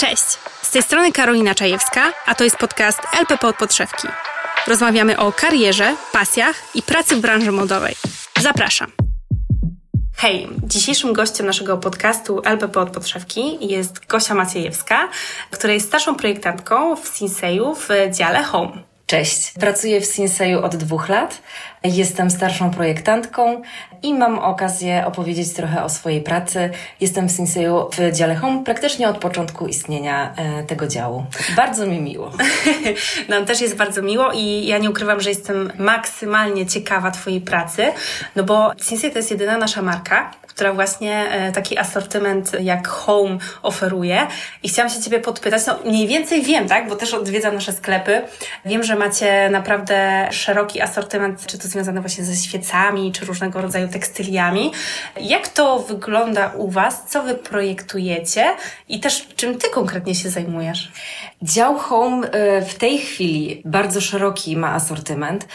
Cześć, z tej strony Karolina Czajewska, a to jest podcast LPP od podszewki. Rozmawiamy o karierze, pasjach i pracy w branży modowej. Zapraszam. Hej, dzisiejszym gościem naszego podcastu LPP od podszewki jest Gosia Maciejewska, która jest starszą projektantką w Sinseju w dziale Home. Cześć, pracuję w Sinseju od dwóch lat. Jestem starszą projektantką i mam okazję opowiedzieć trochę o swojej pracy. Jestem w Sinseju w dziale Home praktycznie od początku istnienia e, tego działu. Bardzo mi miło. Nam też jest bardzo miło i ja nie ukrywam, że jestem maksymalnie ciekawa Twojej pracy, no bo Sinsei to jest jedyna nasza marka, która właśnie e, taki asortyment jak Home oferuje. I chciałam się Ciebie podpytać, no mniej więcej wiem, tak, bo też odwiedzam nasze sklepy. Wiem, że macie naprawdę szeroki asortyment, czy to związane właśnie ze świecami, czy różnego rodzaju tekstyliami. Jak to wygląda u Was? Co Wy projektujecie? I też czym Ty konkretnie się zajmujesz? Dział Home e, w tej chwili bardzo szeroki ma asortyment.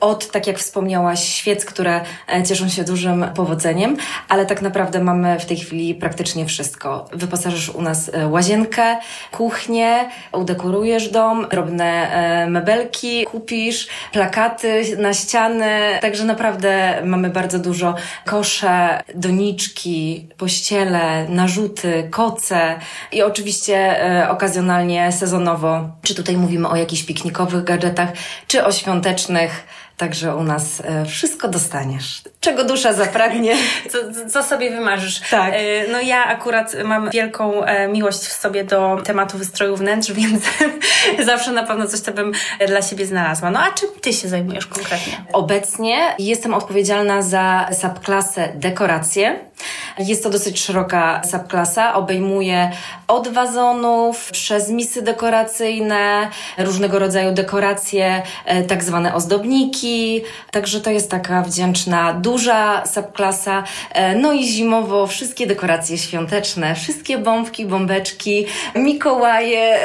Od, tak jak wspomniałaś, świec, które e, cieszą się dużym powodzeniem, ale tak naprawdę mamy w tej chwili praktycznie wszystko. Wyposażysz u nas e, łazienkę, kuchnię, udekorujesz dom, drobne mebelki kupisz, plakaty na ściany, także naprawdę mamy bardzo dużo kosze, doniczki, pościele, narzuty, koce i oczywiście okazjonalnie sezon sezonowo, czy tutaj mówimy o jakichś piknikowych gadżetach, czy o świątecznych. Także u nas e, wszystko dostaniesz. Czego dusza zapragnie. Co, co sobie wymarzysz. Tak. E, no ja akurat mam wielką e, miłość w sobie do tematu wystroju wnętrz, więc zawsze na pewno coś to bym dla siebie znalazła. No a czym ty się zajmujesz konkretnie? Obecnie jestem odpowiedzialna za subklasę dekoracje. Jest to dosyć szeroka subklasa, obejmuje od wazonów, przez misy dekoracyjne, różnego rodzaju dekoracje, tak zwane ozdobniki, także to jest taka wdzięczna, duża subklasa. E, no i zimowo wszystkie dekoracje świąteczne, wszystkie bombki, bombeczki, Mikołaje.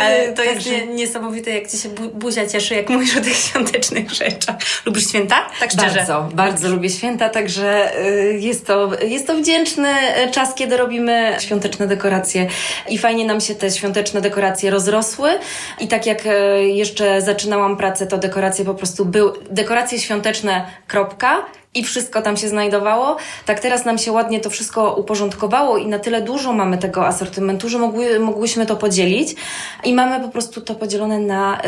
Ale to jest także... niesamowite, jak Ci się buzia cieszy, jak mówisz o tych świątecznych rzeczach. Lubisz święta? Tak szczerze. Bardzo, bardzo lubię święta, także y, jest to, jest to wdzięczny czas, kiedy robimy świąteczne dekoracje i fajnie nam się te świąteczne dekoracje rozrosły i tak jak e, jeszcze zaczynałam pracę, to dekoracje po prostu był dekoracje świąteczne, kropka i wszystko tam się znajdowało. Tak teraz nam się ładnie to wszystko uporządkowało i na tyle dużo mamy tego asortymentu, że mogły, mogłyśmy to podzielić i mamy po prostu to podzielone na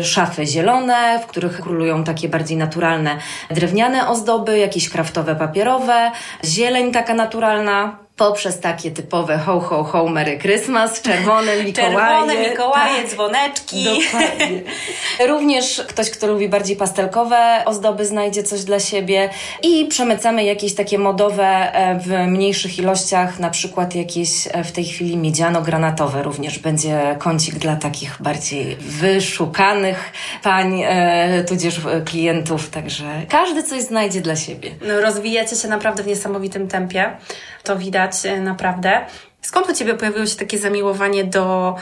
y, szafy zielone, w których królują takie bardziej naturalne drewniane ozdoby, jakieś kraftowe papierowe, zieleń taka naturalna, poprzez takie typowe ho, ho, ho, Merry Christmas, czerwone Mikołaje. Czerwone Mikołaje, tak, dzwoneczki. Dokładnie. Również ktoś, kto lubi bardziej pastelkowe ozdoby, znajdzie coś dla siebie i przemycamy jakieś takie modowe e, w mniejszych ilościach, na przykład jakieś e, w tej chwili miedziano-granatowe również będzie kącik dla takich bardziej wyszukanych pań, e, tudzież klientów, także każdy coś znajdzie dla siebie. No, rozwijacie się naprawdę w niesamowitym tempie to widać e, naprawdę. Skąd u Ciebie pojawiło się takie zamiłowanie do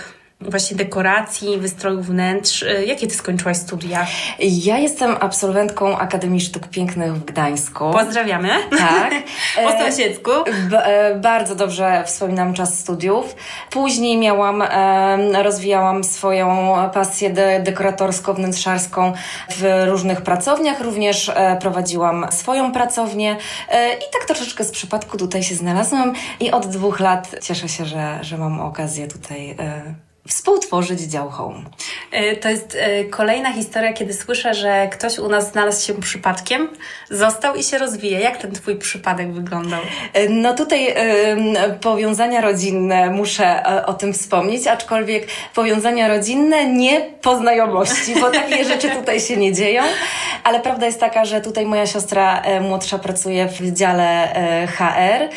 właśnie dekoracji, wystroju wnętrz. E, jakie Ty skończyłaś studia? Ja jestem absolwentką Akademii Sztuk Pięknych w Gdańsku. Pozdrawiamy. Tak. po sąsiedzku. B bardzo dobrze wspominam czas studiów. Później miałam, rozwijałam swoją pasję de dekoratorsko-wnętrzarską w różnych pracowniach. Również e, prowadziłam swoją pracownię e, i tak troszeczkę z przypadku tutaj się znalazłam i od dwóch lat cieszę się, że, że mam okazję tutaj współtworzyć dział home. E, to jest e, kolejna historia, kiedy słyszę, że ktoś u nas znalazł się przypadkiem, został i się rozwija. Jak ten Twój przypadek wyglądał? E, no tutaj powiązania rodzinne, muszę o tym wspomnieć, aczkolwiek powiązania rodzinne nie po znajomości, bo takie rzeczy tutaj się nie dzieją, ale prawda jest taka, że tutaj moja siostra młodsza pracuje w dziale HR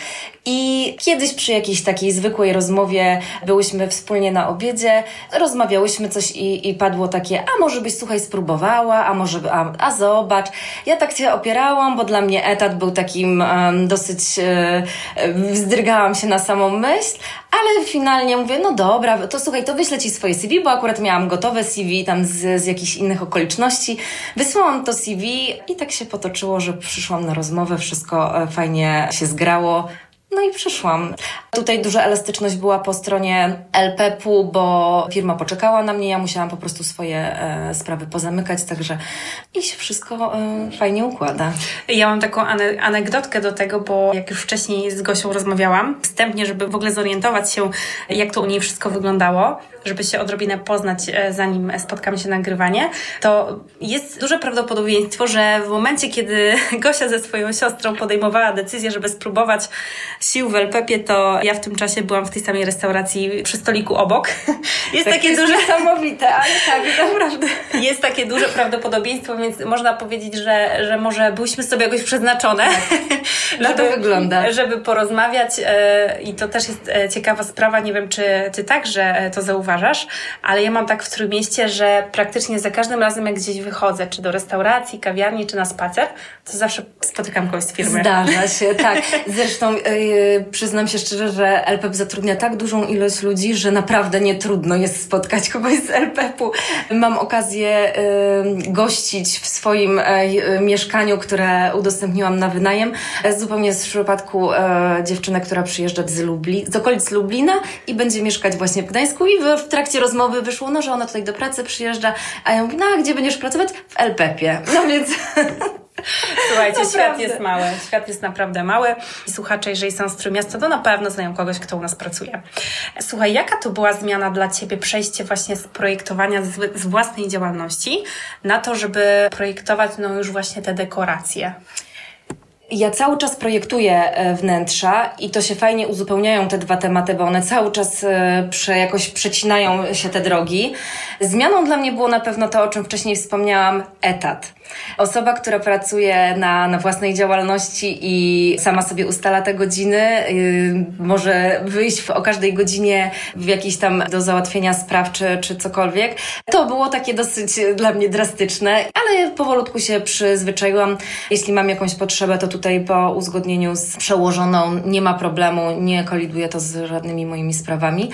i kiedyś przy jakiejś takiej zwykłej rozmowie byłyśmy wspólnie na obiedzie, rozmawiałyśmy coś i, i padło takie, a może byś słuchaj spróbowała, a może, a, a zobacz. Ja tak się opierałam, bo dla mnie etat był takim um, dosyć, um, wzdrygałam się na samą myśl, ale finalnie mówię, no dobra, to słuchaj, to wyślę Ci swoje CV, bo akurat miałam gotowe CV tam z, z jakichś innych okoliczności. Wysłałam to CV i tak się potoczyło, że przyszłam na rozmowę, wszystko e, fajnie się zgrało. No i przyszłam. Tutaj duża elastyczność była po stronie LPP-u, bo firma poczekała na mnie, ja musiałam po prostu swoje e, sprawy pozamykać, także i się wszystko e, fajnie układa. Ja mam taką ane anegdotkę do tego, bo jak już wcześniej z Gosią rozmawiałam, wstępnie, żeby w ogóle zorientować się, jak to u niej wszystko wyglądało, żeby się odrobinę poznać, e, zanim spotkamy się na nagrywanie, to jest duże prawdopodobieństwo, że w momencie, kiedy Gosia ze swoją siostrą podejmowała decyzję, żeby spróbować sił w LPP, to ja w tym czasie byłam w tej samej restauracji przy stoliku obok. Jest tak takie jest duże... niesamowite, ale tak, naprawdę. Jest takie duże prawdopodobieństwo, więc można powiedzieć, że, że może byłyśmy sobie jakoś przeznaczone. Tak. to wygląda. Żeby porozmawiać e, i to też jest e, ciekawa sprawa, nie wiem, czy Ty także to zauważasz, ale ja mam tak w Trójmieście, że praktycznie za każdym razem, jak gdzieś wychodzę, czy do restauracji, kawiarni, czy na spacer, to zawsze spotykam kogoś z firmy. Zdarza się, tak. Zresztą przyznam się szczerze, że LPP zatrudnia tak dużą ilość ludzi, że naprawdę nie trudno jest spotkać kogoś z LPP-u. Mam okazję yy, gościć w swoim yy, mieszkaniu, które udostępniłam na wynajem. Zupełnie z przypadku dziewczynę, która przyjeżdża z, Lubli, z okolic Lublina i będzie mieszkać właśnie w Gdańsku i w, w trakcie rozmowy wyszło, no, że ona tutaj do pracy przyjeżdża, a ja mówię, no a gdzie będziesz pracować? W LPP-ie. No więc... Słuchajcie, świat jest mały. Świat jest naprawdę mały. I słuchacze, jeżeli są z Trójmiasta, to na pewno znają kogoś, kto u nas pracuje. Słuchaj, jaka to była zmiana dla Ciebie, przejście właśnie z projektowania z, z własnej działalności na to, żeby projektować no już właśnie te dekoracje? Ja cały czas projektuję e, wnętrza i to się fajnie uzupełniają te dwa tematy, bo one cały czas e, prze, jakoś przecinają się te drogi. Zmianą dla mnie było na pewno to, o czym wcześniej wspomniałam, etat. Osoba, która pracuje na, na własnej działalności i sama sobie ustala te godziny, yy, może wyjść w, o każdej godzinie w jakiś tam do załatwienia spraw czy, czy cokolwiek. To było takie dosyć dla mnie drastyczne, ale powolutku się przyzwyczaiłam. Jeśli mam jakąś potrzebę, to tutaj po uzgodnieniu z przełożoną nie ma problemu, nie koliduje to z żadnymi moimi sprawami.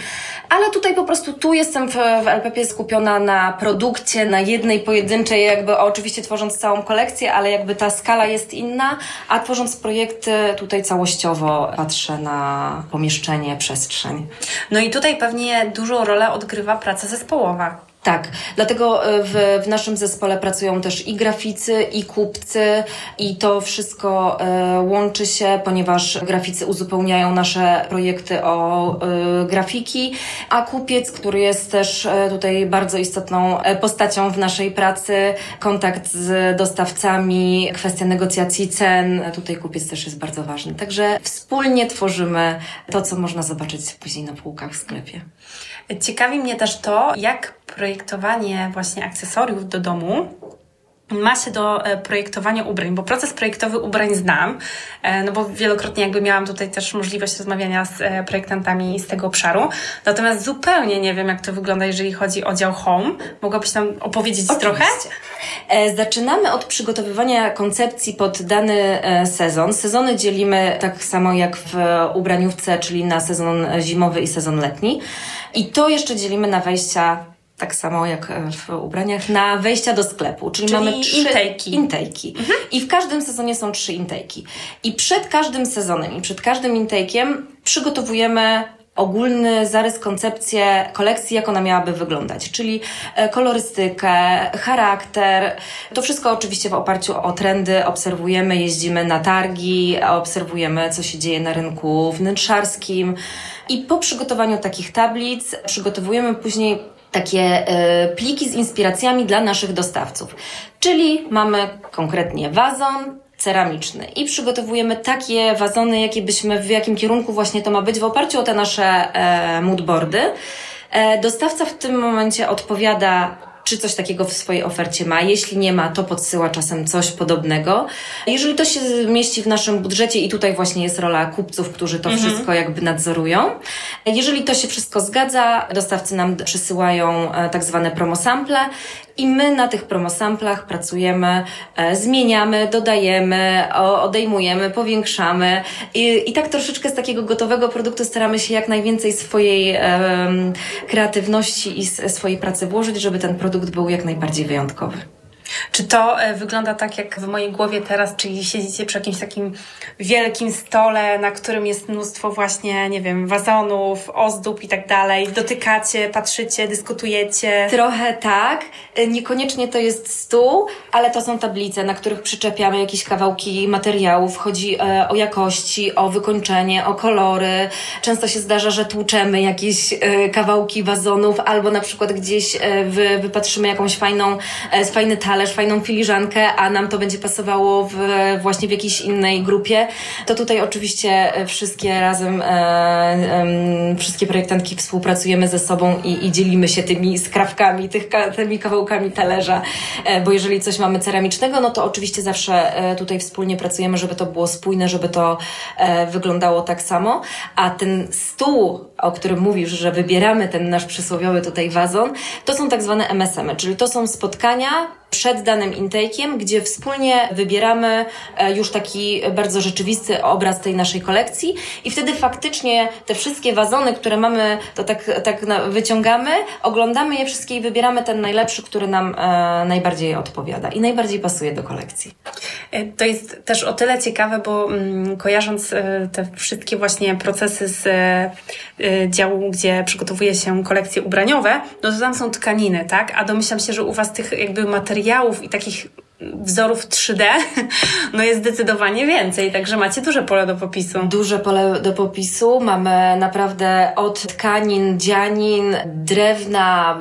Ale tutaj po prostu tu jestem w, w LPP skupiona na produkcie, na jednej pojedynczej, jakby oczywiście tworząc całą kolekcję, ale jakby ta skala jest inna, a tworząc projekty tutaj całościowo patrzę na pomieszczenie, przestrzeń. No i tutaj pewnie dużą rolę odgrywa praca zespołowa. Tak, dlatego e, w, w naszym zespole pracują też i graficy, i kupcy, i to wszystko e, łączy się, ponieważ graficy uzupełniają nasze projekty o e, grafiki, a kupiec, który jest też e, tutaj bardzo istotną e, postacią w naszej pracy, kontakt z dostawcami, kwestia negocjacji cen, tutaj kupiec też jest bardzo ważny. Także wspólnie tworzymy to, co można zobaczyć później na półkach w sklepie. Ciekawi mnie też to, jak projektowanie właśnie akcesoriów do domu ma się do e, projektowania ubrań, bo proces projektowy ubrań znam, e, no bo wielokrotnie jakby miałam tutaj też możliwość rozmawiania z e, projektantami z tego obszaru, natomiast zupełnie nie wiem, jak to wygląda, jeżeli chodzi o dział home. Mogłabyś nam opowiedzieć Oczywiście. trochę? Zaczynamy od przygotowywania koncepcji pod dany sezon. Sezony dzielimy tak samo jak w ubraniówce, czyli na sezon zimowy i sezon letni. I to jeszcze dzielimy na wejścia tak samo jak w ubraniach, na wejścia do sklepu. Czyli, czyli mamy trzy intake'i. intake'i. Mhm. I w każdym sezonie są trzy intake'i. I przed każdym sezonem i przed każdym intake'iem przygotowujemy ogólny zarys, koncepcję kolekcji, jak ona miałaby wyglądać, czyli e, kolorystykę, charakter. To wszystko oczywiście w oparciu o trendy obserwujemy, jeździmy na targi, obserwujemy, co się dzieje na rynku wnętrzarskim. I po przygotowaniu takich tablic przygotowujemy później takie y, pliki z inspiracjami dla naszych dostawców. Czyli mamy konkretnie wazon, ceramiczny i przygotowujemy takie wazony, jakie byśmy, w jakim kierunku właśnie to ma być w oparciu o te nasze e, moodboardy. E, dostawca w tym momencie odpowiada czy coś takiego w swojej ofercie ma. Jeśli nie ma, to podsyła czasem coś podobnego. Jeżeli to się mieści w naszym budżecie i tutaj właśnie jest rola kupców, którzy to mhm. wszystko jakby nadzorują. Jeżeli to się wszystko zgadza, dostawcy nam przysyłają e, tak zwane promosample i my na tych promosamplach pracujemy, e, zmieniamy, dodajemy, odejmujemy, powiększamy I, i tak troszeczkę z takiego gotowego produktu staramy się jak najwięcej swojej kreatywności i swojej pracy włożyć, żeby ten produkt był jak najbardziej wyjątkowy. Czy to e, wygląda tak jak w mojej głowie teraz, czyli siedzicie przy jakimś takim wielkim stole, na którym jest mnóstwo właśnie, nie wiem, wazonów, ozdób i tak dalej. Dotykacie, patrzycie, dyskutujecie. Trochę tak. E, niekoniecznie to jest stół, ale to są tablice, na których przyczepiamy jakieś kawałki materiałów. Chodzi e, o jakości, o wykończenie, o kolory. Często się zdarza, że tłuczemy jakieś kawałki wazonów albo na przykład gdzieś wy, wypatrzymy jakąś fajną, fajny talerz, fajną filiżankę, a nam to będzie pasowało w, właśnie w jakiejś innej grupie. To tutaj oczywiście e, wszystkie razem, e, em, wszystkie projektantki współpracujemy ze sobą i, i dzielimy się tymi skrawkami, tych, tymi kawałkami talerza, e, bo jeżeli coś mamy ceramicznego, no to oczywiście zawsze e, tutaj wspólnie pracujemy, żeby to było spójne, żeby to e, wyglądało tak samo, a ten stół, o którym mówisz, że wybieramy ten nasz przysłowiowy tutaj wazon, to są tak zwane MSM-y, czyli to są spotkania przed danym intake'iem, gdzie wspólnie wybieramy e, już taki bardzo rzeczywisty obraz tej naszej kolekcji i wtedy faktycznie te wszystkie wazony, które mamy, to tak, tak wyciągamy, oglądamy je wszystkie i wybieramy ten najlepszy, który nam e, najbardziej odpowiada i najbardziej pasuje do kolekcji. E, To jest też o tyle ciekawe, bo mm, kojarząc e, te wszystkie właśnie procesy z e, działu, gdzie przygotowuje się kolekcje ubraniowe, no to tam są tkaniny, tak? A domyślam się, że u Was tych jakby materiałów i takich wzorów 3D no jest zdecydowanie więcej, także macie duże pole do popisu. Duże pole do popisu. Mamy naprawdę od tkanin, dzianin, drewna,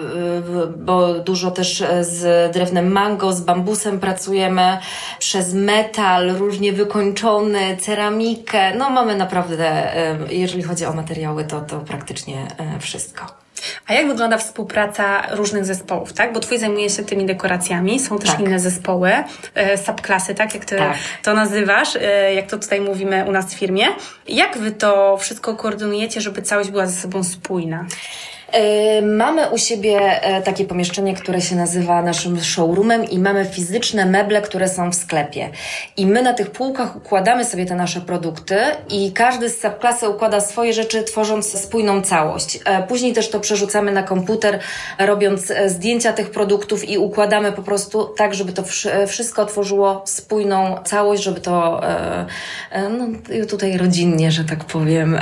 y, bo dużo też e, z drewnem mango, z bambusem pracujemy, przez metal, różnie wykończony, ceramikę. No mamy naprawdę, e, jeżeli chodzi o materiały, to, to praktycznie wszystko. A jak wygląda współpraca różnych zespołów, tak? Bo Twój zajmuje się tymi dekoracjami, są też Tak. inne zespoły, e, subklasy, tak? Jak Ty Tak. to nazywasz, e, jak to tutaj mówimy u nas w firmie. Jak Wy to wszystko koordynujecie, żeby całość była ze sobą spójna? E, Mamy u siebie e, takie pomieszczenie, które się nazywa naszym showroomem i mamy fizyczne meble, które są w sklepie. I my na tych półkach układamy sobie te nasze produkty i każdy z subklasy układa swoje rzeczy, tworząc spójną całość. E, Później też to przerzucamy na komputer, robiąc zdjęcia tych produktów i układamy po prostu tak, żeby to wszy- wszystko tworzyło spójną całość, żeby to no, tutaj rodzinnie, że tak powiem,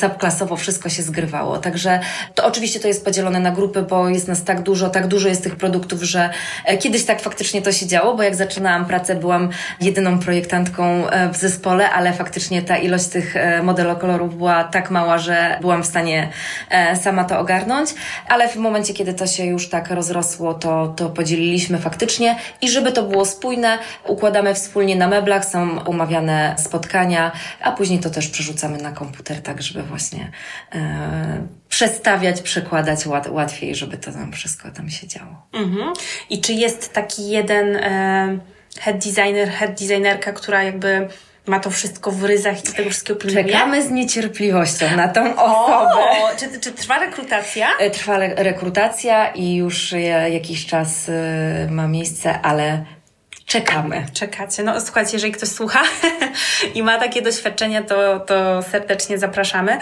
subklasowo wszystko się zgrywało. Także to oczywiście to jest podzielone na grupy, bo jest nas tak dużo, tak dużo jest tych produktów, że e, kiedyś tak faktycznie to się działo, bo jak zaczynałam pracę, byłam jedyną projektantką e, w zespole, ale faktycznie ta ilość tych e, modelokolorów była tak mała, że byłam w stanie sama to ogarnąć, ale w momencie, kiedy to się już tak rozrosło, to, to podzieliliśmy faktycznie. I żeby to było spójne, układamy wspólnie na meblach, są umawiane spotkania, a później to też przerzucamy na komputer, tak żeby właśnie przestawiać, przekładać łat, łatwiej, żeby to tam wszystko tam się działo. Mhm. I czy jest taki jeden e, head designer, head designerka, która jakby ma to wszystko w ryzach i tego wszystkiego pilnuje? Czekamy z niecierpliwością na tą osobę. O, czy, czy trwa rekrutacja? E, Trwa re- rekrutacja i już jakiś czas e, ma miejsce, ale czekamy. Czekacie. No słuchajcie, jeżeli ktoś słucha i ma takie doświadczenia, to, to serdecznie zapraszamy.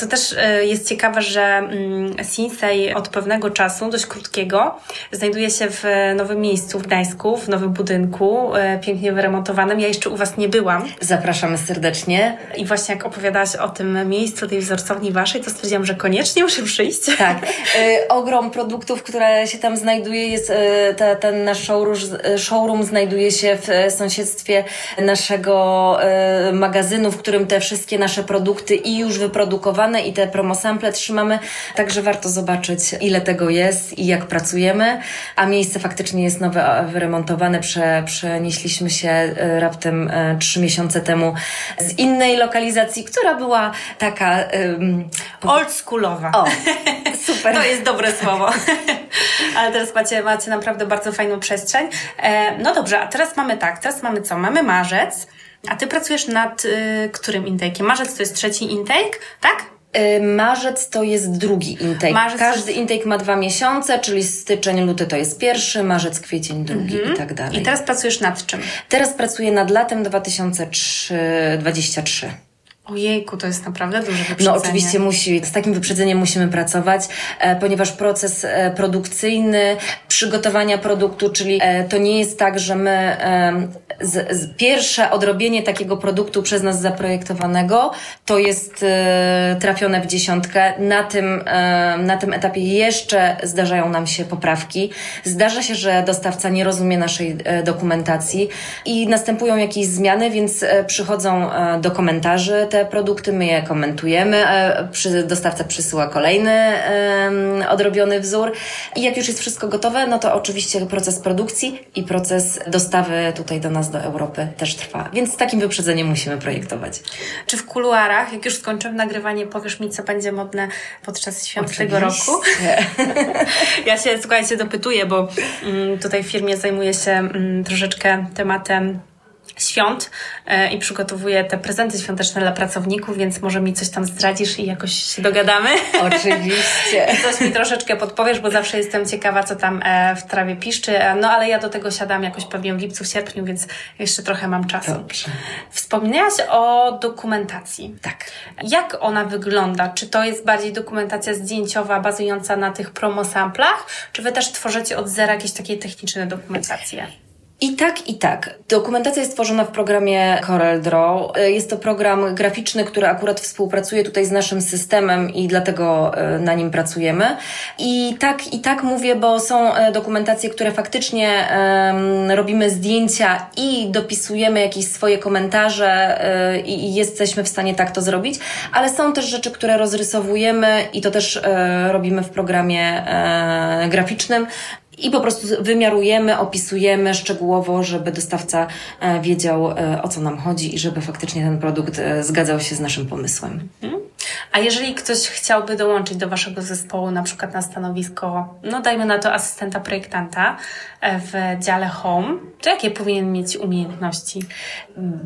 To też e, jest ciekawe, że mm, Sinsei od pewnego czasu, dość krótkiego, znajduje się w nowym miejscu w Gdańsku, w nowym budynku, e, pięknie wyremontowanym. Ja jeszcze u Was nie byłam. Zapraszamy serdecznie. I właśnie jak opowiadałaś o tym miejscu, tej wzorcowni Waszej, to stwierdziłam, że koniecznie muszę przyjść. Tak. E, ogrom produktów, które się tam znajduje, jest e, ta, ten nasz showroom, e, showroom znajduje się w e, sąsiedztwie naszego e, magazynu, w którym te wszystkie nasze produkty i już wyprodukowane i te promosample trzymamy. Także warto zobaczyć, ile tego jest i jak pracujemy. A miejsce faktycznie jest nowe, wyremontowane. Prze, przenieśliśmy się e, raptem trzy miesiące temu z innej lokalizacji, która była taka... em, Oldschoolowa. o, super. To jest dobre słowo. Ale teraz macie, macie naprawdę bardzo fajną przestrzeń. E, no dobrze, a teraz mamy tak, teraz mamy co? Mamy marzec, a ty pracujesz nad y, którym intake'iem? Marzec to jest trzeci intake, tak? Y, Marzec to jest drugi intake. Marzec Każdy intake ma dwa miesiące, czyli styczeń, luty to jest pierwszy, marzec, kwiecień drugi i tak dalej. I teraz pracujesz nad czym? Teraz pracuję nad latem 2023. Ojejku, to jest naprawdę duże wyprzedzenie. No oczywiście musi, z takim wyprzedzeniem musimy pracować, e, ponieważ proces e, produkcyjny, przygotowania produktu, czyli e, to nie jest tak, że my e, z, z pierwsze odrobienie takiego produktu przez nas zaprojektowanego to jest e, trafione w dziesiątkę. Na tym, e, na tym etapie jeszcze zdarzają nam się poprawki. Zdarza się, że dostawca nie rozumie naszej dokumentacji i następują jakieś zmiany, więc przychodzą do komentarzy te produkty, my je komentujemy, e, przy, dostawca przysyła kolejny odrobiony wzór i jak już jest wszystko gotowe, no to oczywiście proces produkcji i proces dostawy tutaj do nas, do Europy też trwa. Więc z takim wyprzedzeniem musimy projektować. Czy w kuluarach, jak już skończymy nagrywanie, powiesz mi, co będzie modne podczas świąt Oczywiście. tego roku? ja się, słuchajcie, dopytuję, bo mm, tutaj w firmie zajmuję się mm, troszeczkę tematem świąt e, i przygotowuję te prezenty świąteczne dla pracowników, więc może mi coś tam zdradzisz i jakoś się dogadamy. Oczywiście. Coś mi troszeczkę podpowiesz, bo zawsze jestem ciekawa, co tam e, w trawie piszczy. E, No ale ja do tego siadam jakoś pewnie w lipcu, w sierpniu, więc jeszcze trochę mam czasu. Dobrze. Wspomniałaś o dokumentacji. Tak. Jak ona wygląda? Czy to jest bardziej dokumentacja zdjęciowa, bazująca na tych promosamplach? Czy Wy też tworzycie od zera jakieś takie techniczne dokumentacje? I tak, i tak. Dokumentacja jest tworzona w programie CorelDRAW. E, Jest to program graficzny, który akurat współpracuje tutaj z naszym systemem i dlatego e, na nim pracujemy. I tak, i tak mówię, bo są e, dokumentacje, które faktycznie robimy zdjęcia i dopisujemy jakieś swoje komentarze i, jesteśmy w stanie tak to zrobić, ale są też rzeczy, które rozrysowujemy i to też robimy w programie graficznym. I po prostu wymiarujemy, opisujemy szczegółowo, żeby dostawca e, wiedział, e, o co nam chodzi i żeby faktycznie ten produkt e, zgadzał się z naszym pomysłem. A jeżeli ktoś chciałby dołączyć do Waszego zespołu, na przykład na stanowisko, no dajmy na to asystenta projektanta e, w dziale Home, to jakie powinien mieć umiejętności?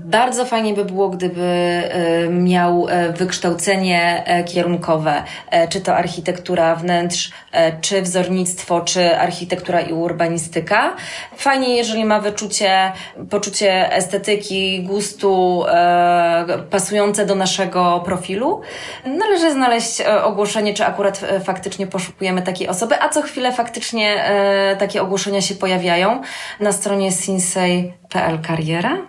Bardzo fajnie by było, gdyby e, miał e, wykształcenie kierunkowe, czy to architektura wnętrz, czy wzornictwo, czy architektura i urbanistyka. Fajnie, jeżeli ma wyczucie, poczucie estetyki, gustu pasujące do naszego profilu. Należy znaleźć e, ogłoszenie, czy akurat e, faktycznie poszukujemy takiej osoby, a co chwilę faktycznie e, takie ogłoszenia się pojawiają na stronie sinsei.pl kariera.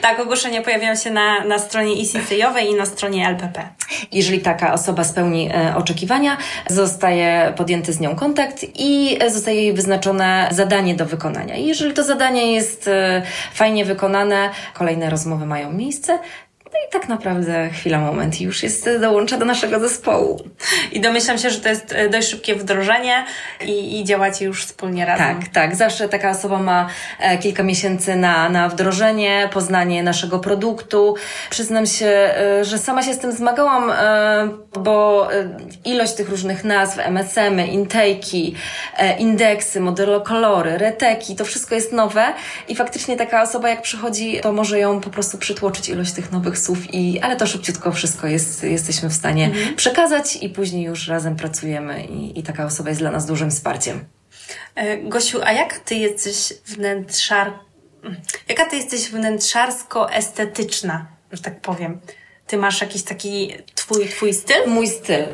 Tak, ogłoszenia pojawiają się na, na stronie ICC-owej i na stronie LPP. Jeżeli taka osoba spełni oczekiwania, zostaje podjęty z nią kontakt i zostaje jej wyznaczone zadanie do wykonania. I jeżeli to zadanie jest fajnie wykonane, kolejne rozmowy mają miejsce. No i tak naprawdę chwila, moment już jest e, dołącza do naszego zespołu. I domyślam się, że to jest e, dość szybkie wdrożenie i, i działacie już wspólnie razem. Tak, tak. Zawsze taka osoba ma e, kilka miesięcy na, na wdrożenie, poznanie naszego produktu. Przyznam się, że sama się z tym zmagałam, bo ilość tych różnych nazw, MSM-y, intake'i, e, indeksy, modelokolory, reteki, to wszystko jest nowe i faktycznie taka osoba jak przychodzi, to może ją po prostu przytłoczyć ilość tych nowych słów, i, ale to szybciutko wszystko jest, jesteśmy w stanie przekazać i później już razem pracujemy i, i taka osoba jest dla nas dużym wsparciem. E, Gosiu, a jak ty jesteś wnętrzar... Jaka ty jesteś wnętrzarsko-estetyczna, że tak powiem? Ty masz jakiś taki twój, twój styl? Mój styl.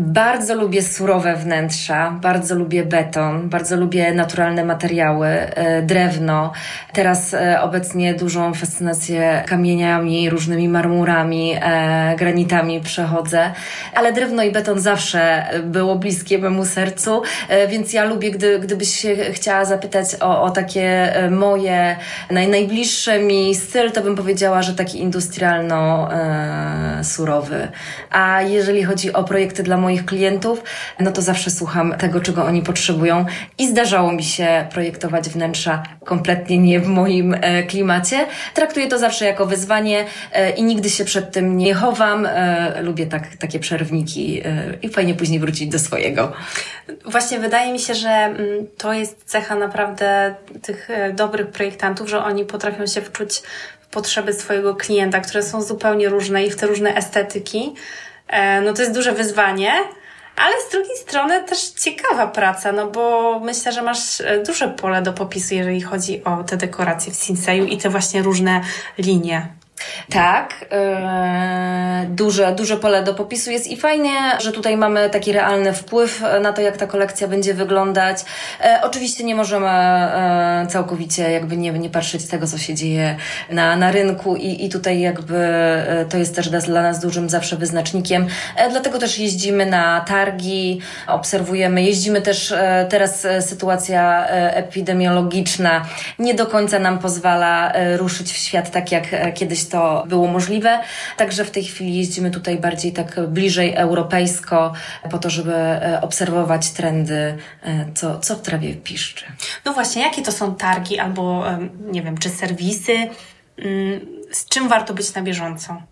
Bardzo lubię surowe wnętrza, bardzo lubię beton, bardzo lubię naturalne materiały, e, drewno. Teraz e, obecnie dużą fascynację kamieniami, różnymi marmurami, e, granitami przechodzę, ale drewno i beton zawsze było bliskie memu sercu, więc ja lubię, gdy, gdybyś się chciała zapytać o, o takie moje naj, najbliższe mi styl, to bym powiedziała, że taki industrialno-surowy. A jeżeli chodzi o projekty dla moich klientów, no to zawsze słucham tego, czego oni potrzebują i zdarzało mi się projektować wnętrza kompletnie nie w moim e, klimacie. Traktuję to zawsze jako wyzwanie e, i nigdy się przed tym nie chowam. E, lubię tak, takie przerwniki i fajnie później wrócić do swojego. Właśnie wydaje mi się, że mm, to jest cecha naprawdę tych dobrych projektantów, że oni potrafią się wczuć w potrzeby swojego klienta, które są zupełnie różne i w te różne estetyki. E, No to jest duże wyzwanie, ale z drugiej strony też ciekawa praca, no bo myślę, że masz e, duże pole do popisu, jeżeli chodzi o te dekoracje w Sinseju i te właśnie różne linie. Tak, yy, duże, duże pole do popisu jest i fajnie, że tutaj mamy taki realny wpływ na to, jak ta kolekcja będzie wyglądać. E, oczywiście nie możemy e, całkowicie jakby nie, nie patrzeć tego, co się dzieje na, na rynku i, i tutaj jakby e, to jest też dla nas dużym zawsze wyznacznikiem. E, dlatego też jeździmy na targi, obserwujemy, jeździmy też e, teraz sytuacja epidemiologiczna nie do końca nam pozwala ruszyć w świat tak, jak kiedyś to było możliwe. Także w tej chwili jeździmy tutaj bardziej tak bliżej europejsko, po to, żeby e, obserwować trendy, e, co, co w trawie piszczy. No właśnie, jakie to są targi albo, nie wiem, czy serwisy? Mm, Z czym warto być na bieżąco?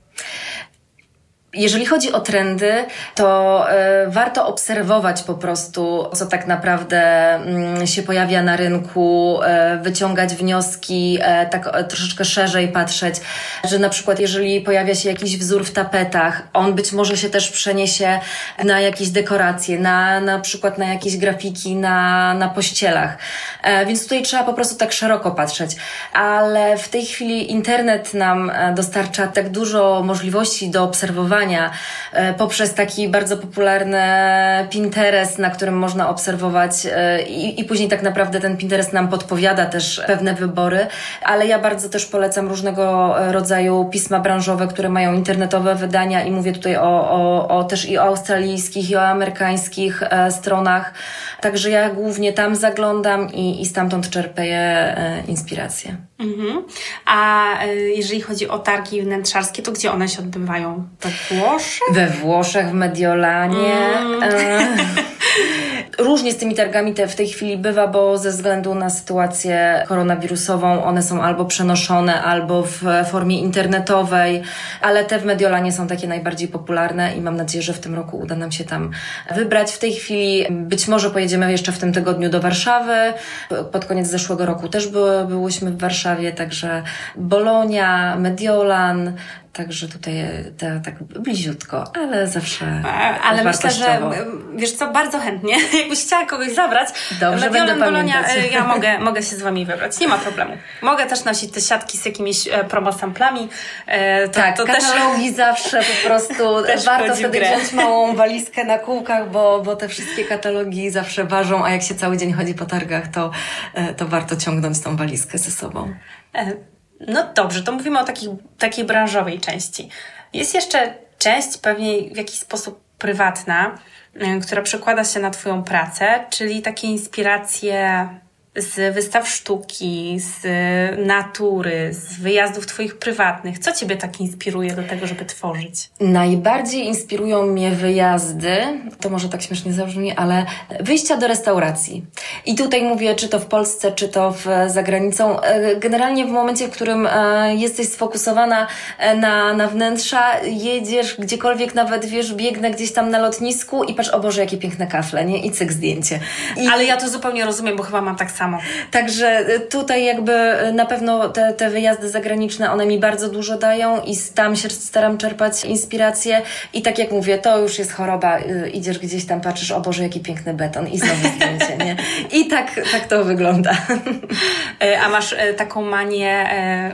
Jeżeli chodzi o trendy, to e, warto obserwować po prostu, co tak naprawdę mm, się pojawia na rynku, e, wyciągać wnioski, e, tak troszeczkę szerzej patrzeć, że na przykład jeżeli pojawia się jakiś wzór w tapetach, on być może się też przeniesie na jakieś dekoracje, na, na przykład na jakieś grafiki na, na pościelach. Więc tutaj trzeba po prostu tak szeroko patrzeć. Ale w tej chwili internet nam dostarcza tak dużo możliwości do obserwowania e, poprzez taki bardzo popularny Pinterest, na którym można obserwować e, i, i później tak naprawdę ten Pinterest nam podpowiada też pewne wybory, ale ja bardzo też polecam różnego e, rodzaju pisma branżowe, które mają internetowe wydania i mówię tutaj o, o, o też i o australijskich, i o amerykańskich stronach. Także ja głównie tam zaglądam i, i stamtąd czerpię inspirację. Mhm. A e, jeżeli chodzi o targi wnętrzarskie, to gdzie one się odbywają? We Włoszech? We Włoszech, w Mediolanie. E, Różnie z tymi targami te w tej chwili bywa, bo ze względu na sytuację koronawirusową one są albo przenoszone, albo w formie internetowej, ale te w Mediolanie są takie najbardziej popularne i mam nadzieję, że w tym roku uda nam się tam wybrać. W tej chwili być może pojedziemy jeszcze w tym tygodniu do Warszawy. Pod koniec zeszłego roku też były, byłyśmy w Warszawie, także Bolonia, Mediolan, Także tutaj te, tak bliziutko, ale zawsze. A, Ale myślę, że wiesz co, bardzo chętnie. Jakbyś chciała kogoś zabrać, Dobrze, będę Bolonia, e, ja mogę, mogę się z wami wybrać. Nie ma problemu. Mogę też nosić te siatki z jakimiś e, promosamplami. E, to, Tak, to też katalogi zawsze po prostu Też warto wtedy grę. wziąć małą walizkę na kółkach, bo, bo te wszystkie katalogi zawsze ważą, a jak się cały dzień chodzi po targach, to, e, to warto ciągnąć tą walizkę ze sobą. No dobrze, to mówimy o takiej, takiej branżowej części. Jest jeszcze część pewnie w jakiś sposób prywatna, e, która przekłada się na Twoją pracę, czyli takie inspiracje z wystaw sztuki, z natury, z wyjazdów Twoich prywatnych. Co Ciebie tak inspiruje do tego, żeby tworzyć? Najbardziej inspirują mnie wyjazdy, to może tak śmiesznie zabrzmi, ale wyjścia do restauracji. I tutaj mówię, czy to w Polsce, czy to w, za granicą. E, Generalnie w momencie, w którym e, jesteś sfokusowana e, na, na wnętrza, jedziesz gdziekolwiek, nawet wiesz, biegnę gdzieś tam na lotnisku i patrz, o Boże, jakie piękne kafle, nie? I cyk zdjęcie. I Ale ja to zupełnie rozumiem, bo chyba mam tak samo. Także y, tutaj jakby y, na pewno te, te wyjazdy zagraniczne, one mi bardzo dużo dają i tam się staram czerpać inspirację i tak jak mówię, to już jest choroba, y, idziesz gdzieś tam, patrzysz, o Boże, jaki piękny beton i znowu zdjęcie, nie? I tak, tak to wygląda. A masz taką manię,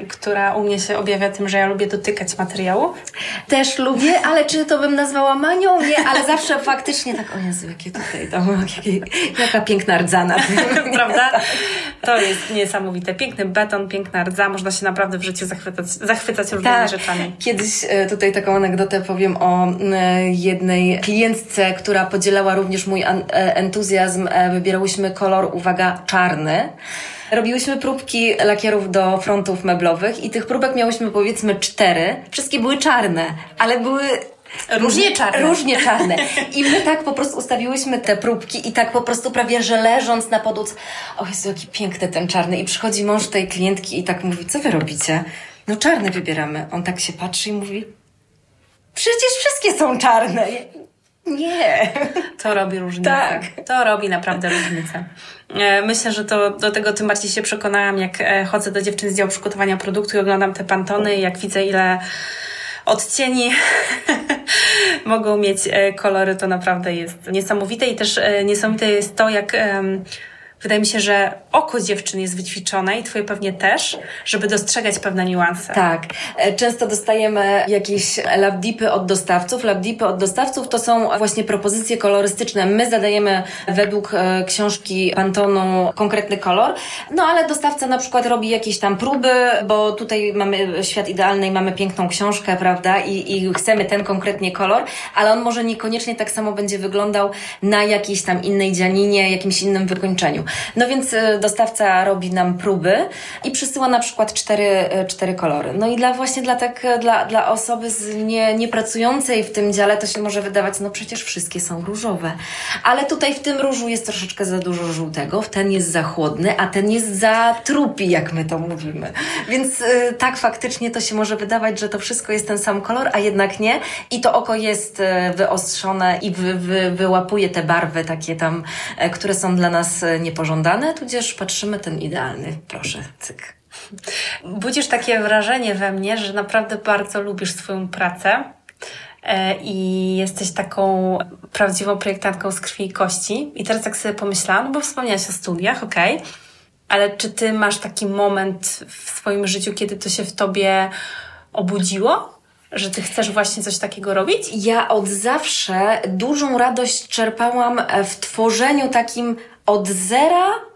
która u mnie się objawia tym, że ja lubię dotykać materiału? Też lubię, ale czy to bym nazwała manią? Nie, ale zawsze faktycznie tak, o Jezu, jakie tutaj, jakie, jaka piękna rdza na tym. Prawda? To jest niesamowite. Piękny beton, piękna rdza. Można się naprawdę w życiu zachwycać, zachwycać różnymi rzeczami. Kiedyś e, tutaj taką anegdotę powiem o e, jednej klientce, która podzielała również mój e, entuzjazm. Wybierałyśmy kolor, uwaga, czarny. Robiłyśmy próbki lakierów do frontów meblowych i tych próbek miałyśmy powiedzmy cztery. Wszystkie były czarne, ale były Różnie czarne. Różnie czarne. I my tak po prostu ustawiłyśmy te próbki i tak po prostu prawie, że leżąc na podłodze, o Jezu, jaki piękny ten czarny. I przychodzi mąż tej klientki i tak mówi, co wy robicie? No czarny wybieramy. On tak się patrzy i mówi, przecież wszystkie są czarne. Nie. To robi różnicę. Tak. To robi naprawdę różnicę. E, Myślę, że to do tego tym bardziej się przekonałam, jak e, chodzę do dziewczyn z działu przygotowania produktu i oglądam te pantony jak widzę, ile odcieni mogą mieć e, kolory, to naprawdę jest niesamowite i też e, niesamowite jest to, jak wydaje mi się, że oko dziewczyn jest wyćwiczone i twoje pewnie też, żeby dostrzegać pewne niuanse. Tak. E, często dostajemy jakieś labdipy od dostawców. Labdipy od dostawców to są właśnie propozycje kolorystyczne. My zadajemy według e, książki Pantonu konkretny kolor, no ale dostawca na przykład robi jakieś tam próby, bo tutaj mamy świat idealny i mamy piękną książkę, prawda, i, i chcemy ten konkretnie kolor, ale on może niekoniecznie tak samo będzie wyglądał na jakiejś tam innej dzianinie, jakimś innym wykończeniu. No więc e, dostawca robi nam próby i przysyła na przykład cztery, e, cztery kolory. No i dla właśnie dla, tak, dla, dla osoby z nie, niepracującej w tym dziale to się może wydawać, no przecież wszystkie są różowe. Ale tutaj w tym różu jest troszeczkę za dużo żółtego, ten jest za chłodny, a ten jest za trupi, jak my to mówimy. Więc tak faktycznie to się może wydawać, że to wszystko jest ten sam kolor, a jednak nie. I to oko jest wyostrzone i wy, wy, wyłapuje te barwy takie tam, które są dla nas niepożądane, tudzież patrzymy ten idealny. Proszę, cyk. Budzisz takie wrażenie we mnie, że naprawdę bardzo lubisz swoją pracę e, i jesteś taką prawdziwą projektantką z krwi i kości. I teraz tak sobie pomyślałam, no bo wspomniałaś o studiach, okej, okay, ale czy ty masz taki moment w swoim życiu, kiedy to się w tobie obudziło? Że ty chcesz właśnie coś takiego robić? Ja od zawsze dużą radość czerpałam w tworzeniu takim od zera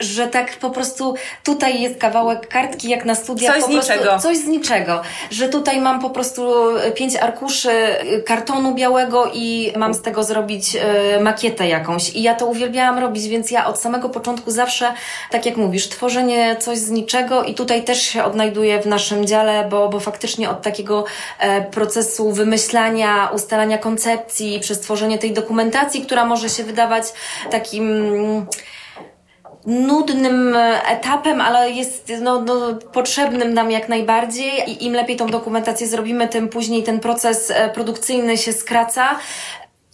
że tak po prostu tutaj jest kawałek kartki jak na studiach. Coś po z prostu, niczego. Coś z niczego. Że tutaj mam po prostu pięć arkuszy kartonu białego i mam z tego zrobić y, makietę jakąś. I ja to uwielbiałam robić, więc ja od samego początku zawsze, tak jak mówisz, tworzenie coś z niczego i tutaj też się odnajduję w naszym dziale, bo, bo faktycznie od takiego e, procesu wymyślania, ustalania koncepcji, przez tworzenie tej dokumentacji, która może się wydawać takim nudnym etapem, ale jest no, no, potrzebnym nam jak najbardziej i im lepiej tą dokumentację zrobimy, tym później ten proces e, produkcyjny się skraca.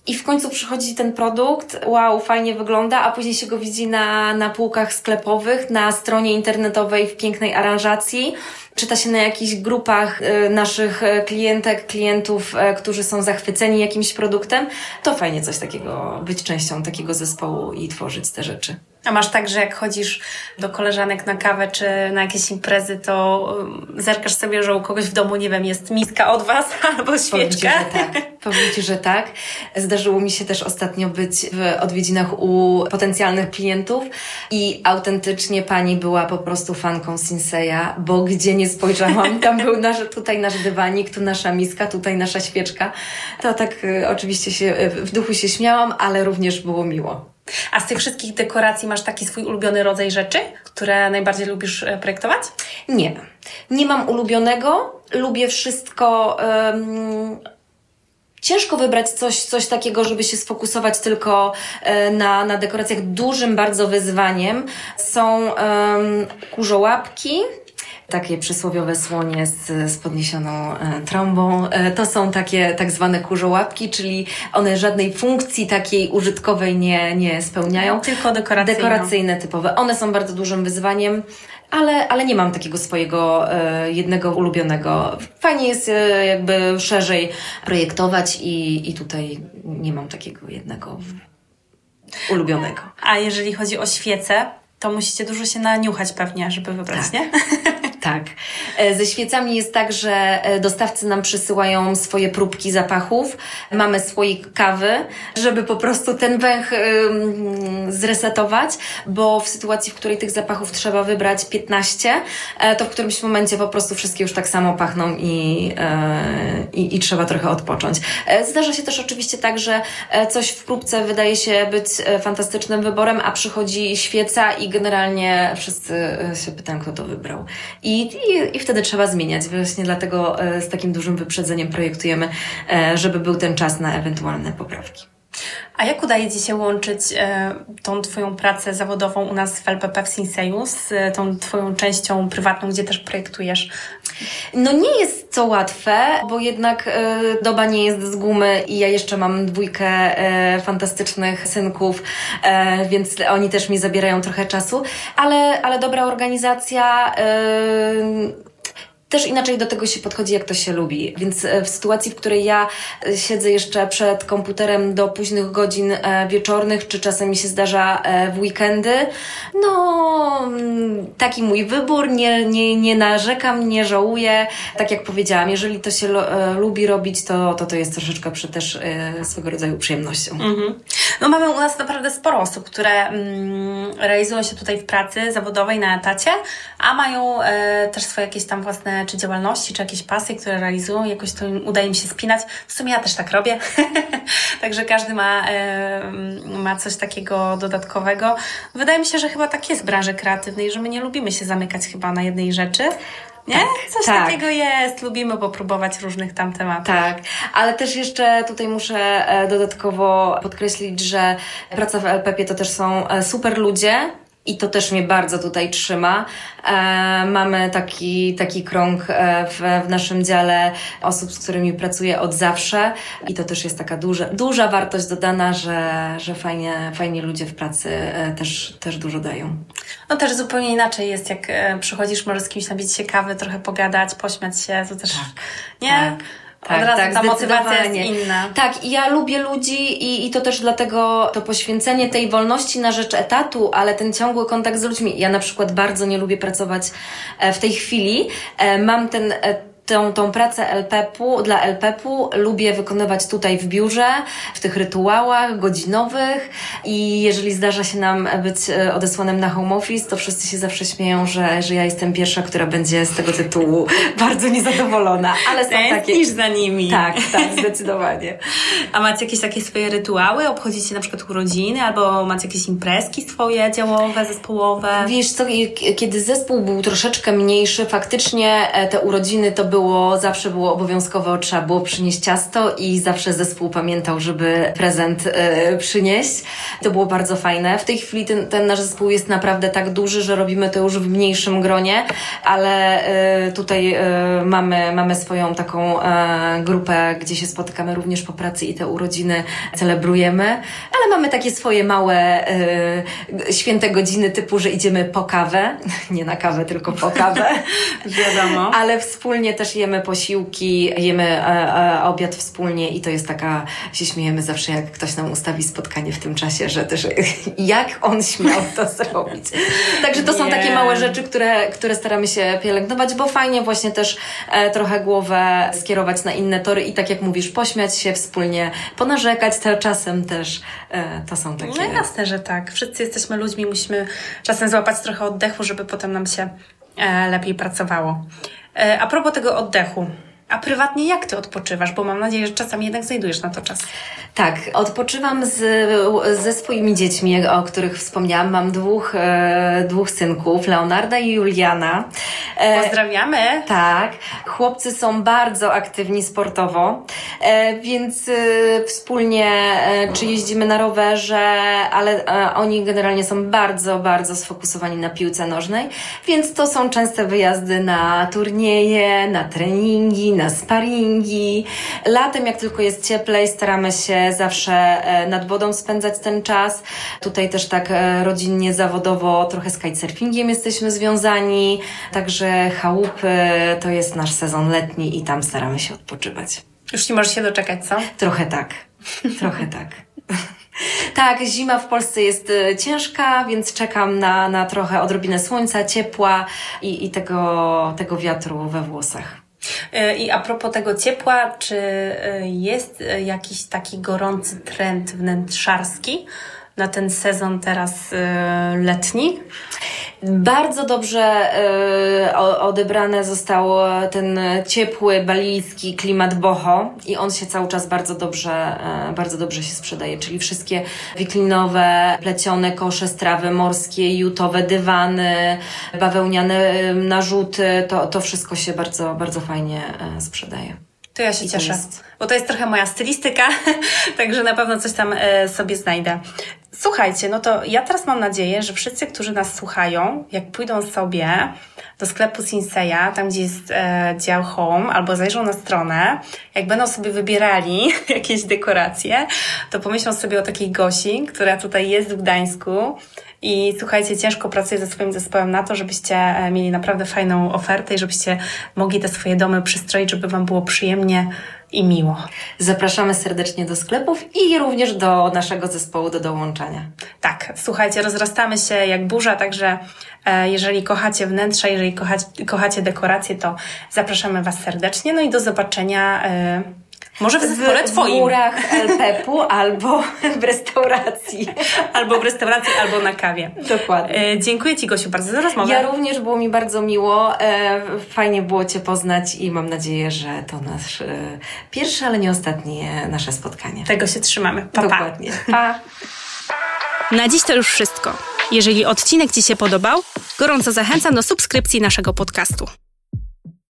I w końcu przychodzi ten produkt, wow, fajnie wygląda, a później się go widzi na, na półkach sklepowych, na stronie internetowej w pięknej aranżacji. Czyta się na jakichś grupach e, naszych e, klientek, klientów, którzy są zachwyceni jakimś produktem. To fajnie coś takiego, być częścią takiego zespołu i tworzyć te rzeczy. A masz tak, że jak chodzisz do koleżanek na kawę czy na jakieś imprezy, to um, zerkasz sobie, że u kogoś w domu, nie wiem, jest miska od was albo świeczka? Powiem ci, że tak. Powiem ci, że tak. Zdarzyło mi się też ostatnio być w odwiedzinach u potencjalnych klientów i autentycznie pani była po prostu fanką Sinseya, bo gdzie nie spojrzałam, tam był nasz, tutaj nasz dywanik, tu nasza miska, tutaj nasza świeczka. To tak y, oczywiście się w duchu się śmiałam, ale również było miło. A z tych wszystkich dekoracji masz taki swój ulubiony rodzaj rzeczy, które najbardziej lubisz e, projektować? Nie. Nie mam ulubionego. Lubię wszystko. Um, ciężko wybrać coś, coś takiego, żeby się sfokusować tylko e, na, na dekoracjach. Dużym bardzo wyzwaniem są um, kurzołapki, takie przysłowiowe słonie z, z podniesioną e, trąbą. E, to są takie tak zwane kurzołapki, czyli one żadnej funkcji takiej użytkowej nie, nie spełniają. Tylko dekoracyjne. Dekoracyjne typowe. One są bardzo dużym wyzwaniem ale, ale nie mam takiego swojego e, jednego ulubionego. Fajnie jest e, jakby szerzej projektować i, i tutaj nie mam takiego jednego ulubionego. A jeżeli chodzi o świece, to musicie dużo się naniuchać pewnie, żeby wybrać, tak. nie? Tak. E, ze świecami jest tak, że e, dostawcy nam przysyłają swoje próbki zapachów. Mamy słoik kawy, żeby po prostu ten węch zresetować, bo w sytuacji, w której tych zapachów trzeba wybrać 15, e, to w którymś momencie po prostu wszystkie już tak samo pachną i, i, i trzeba trochę odpocząć. Zdarza się też oczywiście tak, że coś w próbce wydaje się być fantastycznym wyborem, a przychodzi świeca i generalnie wszyscy się pytają, kto to wybrał. I, i, i wtedy trzeba zmieniać. Właśnie dlatego e, z takim dużym wyprzedzeniem projektujemy, e, żeby był ten czas na ewentualne poprawki. A jak udaje Ci się łączyć e, tą Twoją pracę zawodową u nas w LPP w Sinseju z e, tą Twoją częścią prywatną, gdzie też projektujesz? No nie jest to łatwe, bo jednak e, doba nie jest z gumy i ja jeszcze mam dwójkę fantastycznych synków, więc oni też mi zabierają trochę czasu, ale, ale dobra organizacja też inaczej do tego się podchodzi, jak to się lubi. Więc e, w sytuacji, w której ja e, siedzę jeszcze przed komputerem do późnych godzin e, wieczornych, czy czasem mi się zdarza w weekendy, no mm, taki mój wybór, nie, nie, nie narzekam, nie żałuję. Tak jak powiedziałam, jeżeli to się lubi robić, to to, to jest troszeczkę przy też swego rodzaju przyjemnością. Mhm. No mamy u nas naprawdę sporo osób, które mm, realizują się tutaj w pracy zawodowej na etacie, a mają też swoje jakieś tam własne czy działalności, czy jakieś pasje, które realizują, jakoś to im, udaje im się spinać. W sumie ja też tak robię, także każdy ma, ma coś takiego dodatkowego. Wydaje mi się, że chyba tak jest w branży kreatywnej, że my nie lubimy się zamykać chyba na jednej rzeczy, nie? Tak, Coś tak. takiego jest. Lubimy popróbować różnych tam tematów. Tak, ale też jeszcze tutaj muszę e, dodatkowo podkreślić, że praca w LPP to też są e, super ludzie, i to też mnie bardzo tutaj trzyma. E, mamy taki, taki krąg e, w, w naszym dziale osób, z którymi pracuję od zawsze i to też jest taka duża, duża wartość dodana, że, że fajnie, fajnie ludzie w pracy e, też, też dużo dają. No też zupełnie inaczej jest, jak e, przychodzisz, możesz z kimś nabić się kawy, trochę pogadać, pośmiać się, to też, tak, nie? Tak. Tak, Od razu tak, ta motywacja jest inna. Tak, i ja lubię ludzi i, i to też dlatego to poświęcenie tej wolności na rzecz etatu, ale ten ciągły kontakt z ludźmi. Ja na przykład bardzo nie lubię pracować e, w tej chwili. E, mam ten tą, tą pracę LPP-u, dla LPP-u lubię wykonywać tutaj w biurze, w tych rytuałach godzinowych i jeżeli zdarza się nam być e, odesłanym na home office, to wszyscy się zawsze śmieją, że, że ja jestem pierwsza, która będzie z tego tytułu bardzo niezadowolona, ale są takie... niż za nimi. Tak, tak, zdecydowanie. A macie jakieś takie swoje rytuały? Obchodzicie na przykład urodziny albo macie jakieś imprezki swoje działowe, zespołowe? Wiesz co, kiedy zespół był troszeczkę mniejszy, faktycznie e, te urodziny to było, zawsze było obowiązkowe, trzeba było przynieść ciasto i zawsze zespół pamiętał, żeby prezent y, przynieść. To było bardzo fajne. W tej chwili ten, ten nasz zespół jest naprawdę tak duży, że robimy to już w mniejszym gronie, ale y, tutaj y, mamy, mamy swoją taką grupę, gdzie się spotykamy również po pracy i te urodziny celebrujemy, ale mamy takie swoje małe święte godziny typu, że idziemy po kawę, nie na kawę, tylko po kawę. Wiadomo. Ale wspólnie też jemy posiłki, jemy e, e, obiad wspólnie i to jest taka, się śmiejemy zawsze, jak ktoś nam ustawi spotkanie w tym czasie, że też jak on śmiał to zrobić. Także to są takie małe rzeczy, które, które staramy się pielęgnować, bo fajnie właśnie też e, trochę głowę skierować na inne tory i tak jak mówisz, pośmiać się wspólnie, ponarzekać, to czasem też to są takie... No jasne, że tak. Wszyscy jesteśmy ludźmi, musimy czasem złapać trochę oddechu, żeby potem nam się lepiej pracowało. E, a propos tego oddechu, a prywatnie jak ty odpoczywasz? Bo mam nadzieję, że czasami jednak znajdujesz na to czas. Tak, odpoczywam z, ze swoimi dziećmi, o których wspomniałam. Mam dwóch, e, dwóch synków, Leonarda i Juliana. E, Pozdrawiamy. Tak, chłopcy są bardzo aktywni sportowo, e, więc e, wspólnie e, czy jeździmy na rowerze, ale e, oni generalnie są bardzo, bardzo sfokusowani na piłce nożnej, więc to są częste wyjazdy na turnieje, na treningi, na sparingi. Latem, jak tylko jest cieplej, staramy się zawsze e, nad wodą spędzać ten czas. Tutaj też tak e, rodzinnie, zawodowo, trochę z kitesurfingiem jesteśmy związani. Także chałupy to jest nasz sezon letni i tam staramy się odpoczywać. Już nie możesz się doczekać, co? Trochę tak. Trochę tak. Tak, zima w Polsce jest e, ciężka, więc czekam na, na trochę odrobinę słońca, ciepła i, i tego, tego wiatru we włosach. E, I a propos tego ciepła, czy e, jest e, jakiś taki gorący trend wnętrzarski na ten sezon teraz letni? Bardzo dobrze y, odebrane został ten ciepły, balijski klimat boho i on się cały czas bardzo dobrze, y, bardzo dobrze się sprzedaje, czyli wszystkie wiklinowe, plecione kosze, strawy morskie, jutowe dywany, bawełniane narzuty, to, to wszystko się bardzo, bardzo fajnie sprzedaje. To ja się I cieszę, jest... bo to jest trochę moja stylistyka, także na pewno coś tam sobie znajdę. Słuchajcie, no to ja teraz mam nadzieję, że wszyscy, którzy nas słuchają, jak pójdą sobie do sklepu Sinseya, tam gdzie jest e, dział Home, albo zajrzą na stronę, jak będą sobie wybierali jakieś dekoracje, to pomyślą sobie o takiej Gosi, która tutaj jest w Gdańsku. I słuchajcie, ciężko pracuję ze swoim zespołem na to, żebyście e, mieli naprawdę fajną ofertę i żebyście mogli te swoje domy przystroić, żeby Wam było przyjemnie i miło. Zapraszamy serdecznie do sklepów i również do naszego zespołu do dołączania. Tak, słuchajcie, rozrastamy się jak burza, także e, jeżeli kochacie wnętrze, jeżeli kochacie, kochacie dekoracje, to zapraszamy Was serdecznie. No i do zobaczenia. E, może w zespole w, Twoim. W murach LPP-u albo w restauracji. albo w restauracji, albo na kawie. Dokładnie. E, dziękuję Ci, Gosiu, bardzo za rozmowę. Ja również było mi bardzo miło. E, fajnie było Cię poznać i mam nadzieję, że to nasz e, pierwsze, ale nie ostatnie nasze spotkanie. Tego się trzymamy. Pa, pa. Dokładnie. Pa. Na dziś to już wszystko. Jeżeli odcinek Ci się podobał, gorąco zachęcam do subskrypcji naszego podcastu.